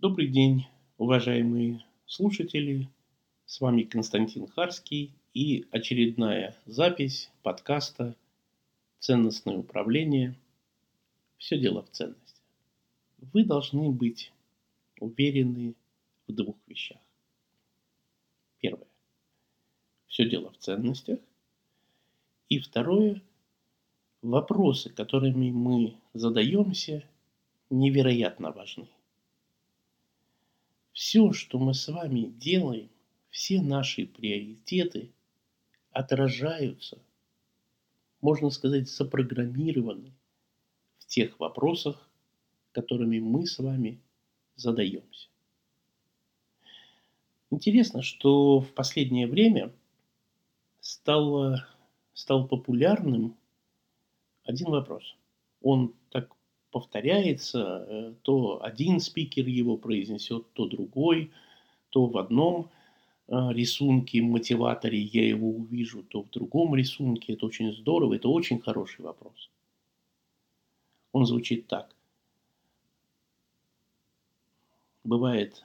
Добрый день, уважаемые слушатели. С вами Константин Харский и очередная запись подкаста «Ценностное управление. Все дело в ценности». Вы должны быть уверены в двух вещах. Первое. Все дело в ценностях. И второе. Вопросы, которыми мы задаемся, невероятно важны все, что мы с вами делаем, все наши приоритеты отражаются, можно сказать, запрограммированы в тех вопросах, которыми мы с вами задаемся. Интересно, что в последнее время стало, стал популярным один вопрос. Он повторяется, э, то один спикер его произнесет, то другой, то в одном э, рисунке, мотиваторе я его увижу, то в другом рисунке. Это очень здорово, это очень хороший вопрос. Он звучит так. Бывает,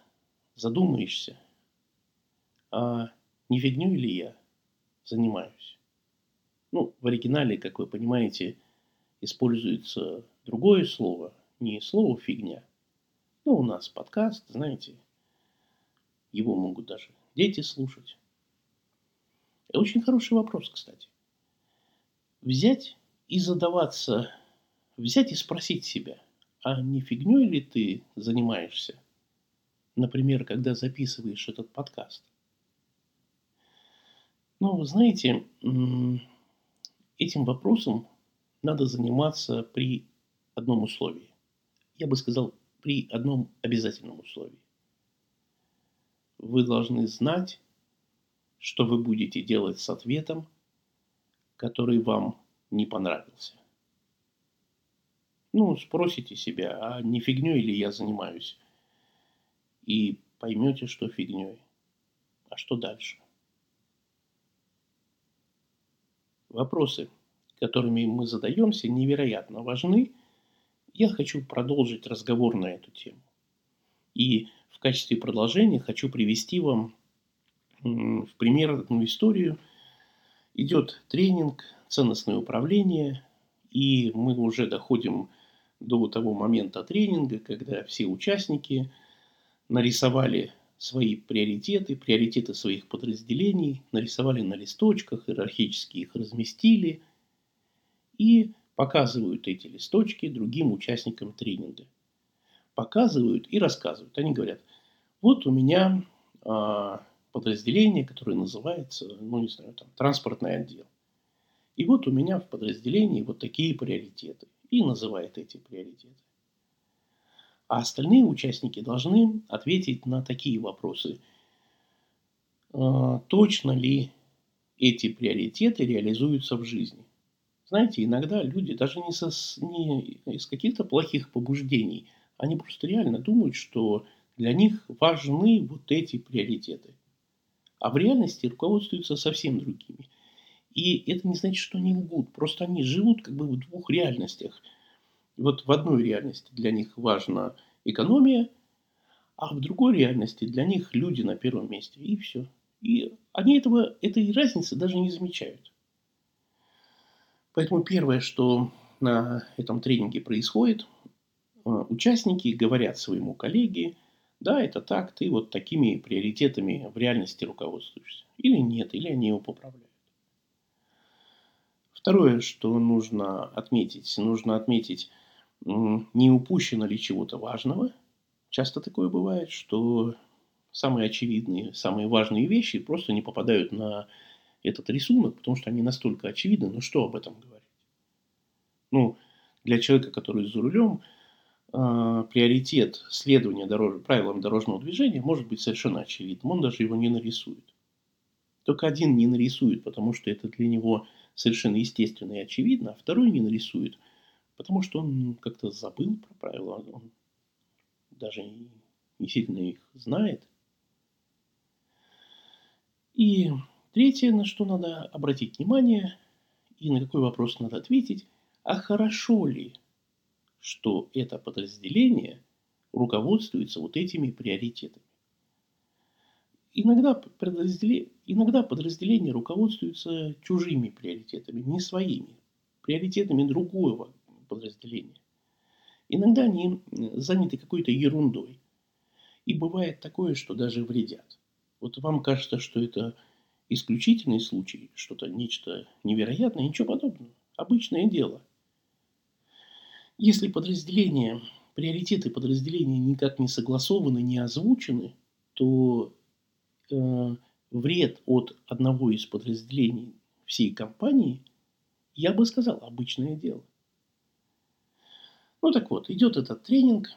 задумаешься, а не фигню ли я занимаюсь? Ну, в оригинале, как вы понимаете, используется другое слово, не слово фигня. Ну, у нас подкаст, знаете, его могут даже дети слушать. И очень хороший вопрос, кстати. Взять и задаваться, взять и спросить себя, а не фигней ли ты занимаешься? Например, когда записываешь этот подкаст. Ну, знаете, этим вопросом надо заниматься при одном условии. Я бы сказал, при одном обязательном условии. Вы должны знать, что вы будете делать с ответом, который вам не понравился. Ну, спросите себя, а не фигней ли я занимаюсь? И поймете, что фигней. А что дальше? Вопросы – которыми мы задаемся, невероятно важны. Я хочу продолжить разговор на эту тему. И в качестве продолжения хочу привести вам в пример одну историю. Идет тренинг «Ценностное управление», и мы уже доходим до того момента тренинга, когда все участники нарисовали свои приоритеты, приоритеты своих подразделений, нарисовали на листочках, иерархически их разместили – и показывают эти листочки другим участникам тренинга. Показывают и рассказывают. Они говорят, вот у меня а, подразделение, которое называется, ну не знаю, там, транспортный отдел. И вот у меня в подразделении вот такие приоритеты. И называет эти приоритеты. А остальные участники должны ответить на такие вопросы. А, точно ли эти приоритеты реализуются в жизни? Знаете, иногда люди даже не, со, не из каких-то плохих побуждений, они просто реально думают, что для них важны вот эти приоритеты. А в реальности руководствуются совсем другими. И это не значит, что они лгут. Просто они живут как бы в двух реальностях. Вот в одной реальности для них важна экономия, а в другой реальности для них люди на первом месте. И все. И они этого, этой разницы даже не замечают. Поэтому первое, что на этом тренинге происходит, э, участники говорят своему коллеге, да, это так, ты вот такими приоритетами в реальности руководствуешься. Или нет, или они его поправляют. Второе, что нужно отметить, нужно отметить, не упущено ли чего-то важного. Часто такое бывает, что самые очевидные, самые важные вещи просто не попадают на этот рисунок, потому что они настолько очевидны, но что об этом говорить? Ну, для человека, который за рулем, э, приоритет следования дорож... правилам дорожного движения может быть совершенно очевидным. Он даже его не нарисует. Только один не нарисует, потому что это для него совершенно естественно и очевидно, а второй не нарисует, потому что он как-то забыл про правила, он даже не сильно их знает. И Третье, на что надо обратить внимание и на какой вопрос надо ответить, а хорошо ли, что это подразделение руководствуется вот этими приоритетами. Иногда, подразделе... Иногда подразделения руководствуются чужими приоритетами, не своими, приоритетами другого подразделения. Иногда они заняты какой-то ерундой. И бывает такое, что даже вредят. Вот вам кажется, что это исключительный случай, что-то нечто невероятное, ничего подобного. Обычное дело. Если подразделения, приоритеты подразделения никак не согласованы, не озвучены, то э, вред от одного из подразделений всей компании, я бы сказал, обычное дело. Ну так вот, идет этот тренинг,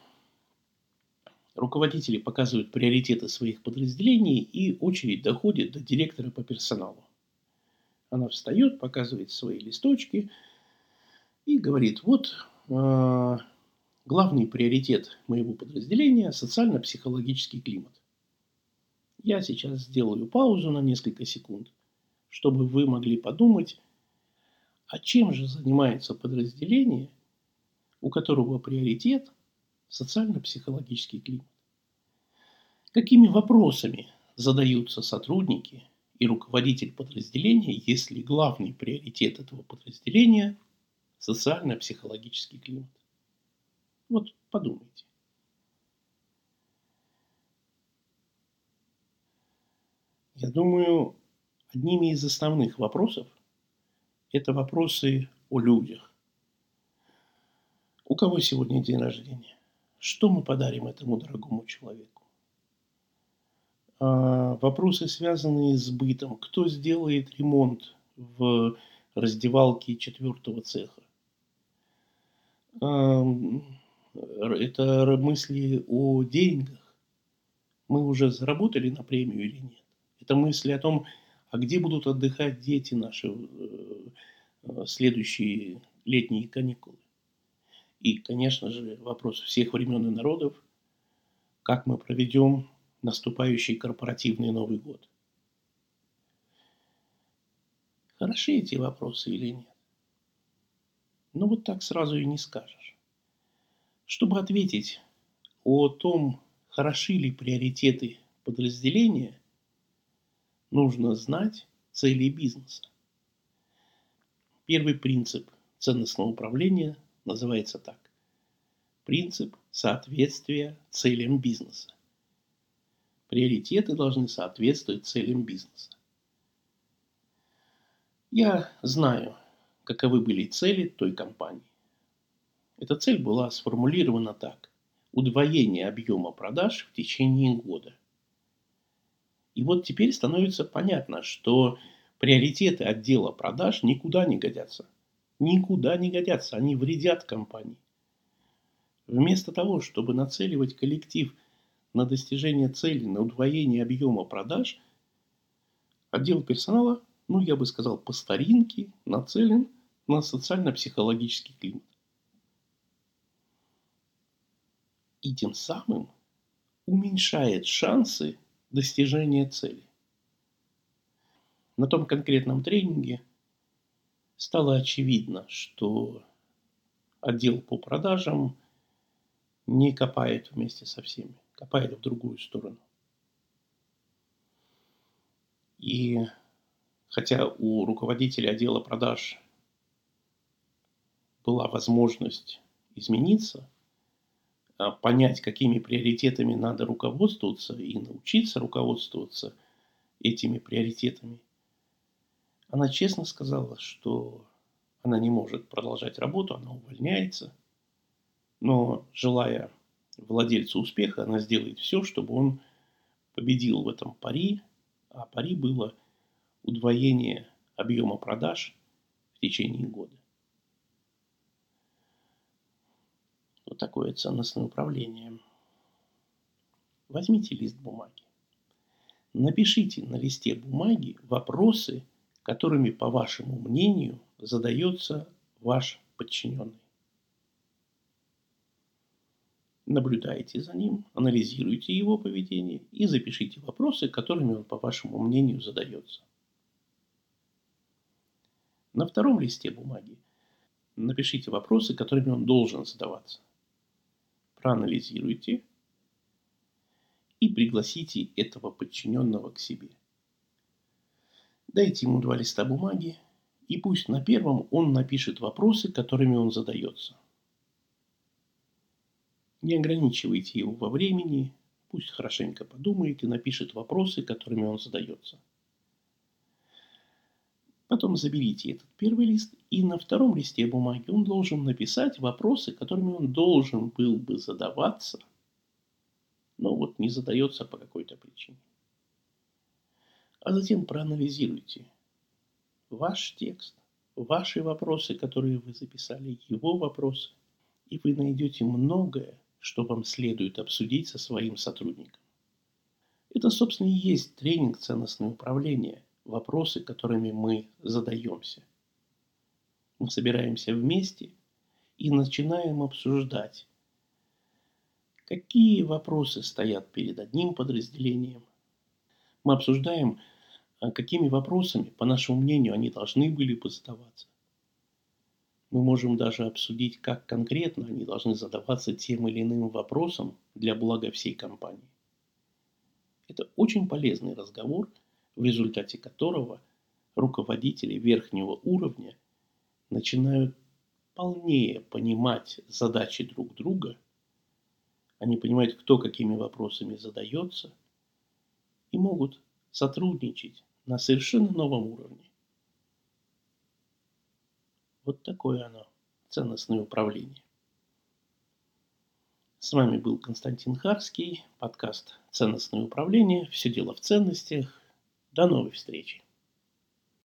руководители показывают приоритеты своих подразделений, и очередь доходит до директора по персоналу. Она встает, показывает свои листочки и говорит, вот э, главный приоритет моего подразделения – социально-психологический климат. Я сейчас сделаю паузу на несколько секунд, чтобы вы могли подумать, а чем же занимается подразделение, у которого приоритет – социально-психологический климат. Какими вопросами задаются сотрудники и руководитель подразделения, если главный приоритет этого подразделения – социально-психологический климат? Вот подумайте. Я думаю, одними из основных вопросов это вопросы о людях. У кого сегодня день рождения? Что мы подарим этому дорогому человеку? А, вопросы, связанные с бытом. Кто сделает ремонт в раздевалке четвертого цеха? А, это мысли о деньгах. Мы уже заработали на премию или нет? Это мысли о том, а где будут отдыхать дети наши в э, следующие летние каникулы? И, конечно же, вопрос всех времен и народов, как мы проведем наступающий корпоративный Новый год. Хороши эти вопросы или нет? Ну вот так сразу и не скажешь. Чтобы ответить о том, хороши ли приоритеты подразделения, нужно знать цели бизнеса. Первый принцип ценностного управления называется так. Принцип соответствия целям бизнеса. Приоритеты должны соответствовать целям бизнеса. Я знаю, каковы были цели той компании. Эта цель была сформулирована так. Удвоение объема продаж в течение года. И вот теперь становится понятно, что приоритеты отдела продаж никуда не годятся. Никуда не годятся, они вредят компании. Вместо того, чтобы нацеливать коллектив – на достижение цели, на удвоение объема продаж, отдел персонала, ну, я бы сказал, по старинке нацелен на социально-психологический климат. И тем самым уменьшает шансы достижения цели. На том конкретном тренинге стало очевидно, что отдел по продажам не копает вместе со всеми копает в другую сторону. И хотя у руководителя отдела продаж была возможность измениться, а, понять, какими приоритетами надо руководствоваться и научиться руководствоваться этими приоритетами, она честно сказала, что она не может продолжать работу, она увольняется, но желая владельцу успеха, она сделает все, чтобы он победил в этом пари, а пари было удвоение объема продаж в течение года. Вот такое ценностное управление. Возьмите лист бумаги. Напишите на листе бумаги вопросы, которыми, по вашему мнению, задается ваш подчиненный. Наблюдайте за ним, анализируйте его поведение и запишите вопросы, которыми он, по вашему мнению, задается. На втором листе бумаги напишите вопросы, которыми он должен задаваться. проанализируйте и пригласите этого подчиненного к себе. Дайте ему два листа бумаги, и пусть на первом он напишет вопросы, которыми он задается. Не ограничивайте его во времени, пусть хорошенько подумает и напишет вопросы, которыми он задается. Потом заберите этот первый лист, и на втором листе бумаги он должен написать вопросы, которыми он должен был бы задаваться, но вот не задается по какой-то причине. А затем проанализируйте ваш текст, ваши вопросы, которые вы записали, его вопросы, и вы найдете многое, что вам следует обсудить со своим сотрудником. Это, собственно, и есть тренинг ценностное управление вопросы, которыми мы задаемся. Мы собираемся вместе и начинаем обсуждать, какие вопросы стоят перед одним подразделением. Мы обсуждаем, какими вопросами, по нашему мнению, они должны были бы задаваться. Мы можем даже обсудить, как конкретно они должны задаваться тем или иным вопросом для блага всей компании. Это очень полезный разговор – в результате которого руководители верхнего уровня начинают полнее понимать задачи друг друга, они понимают, кто какими вопросами задается, и могут сотрудничать на совершенно новом уровне. Вот такое оно, ценностное управление. С вами был Константин Харский, подкаст «Ценностное управление». Все дело в ценностях. До новой встречи.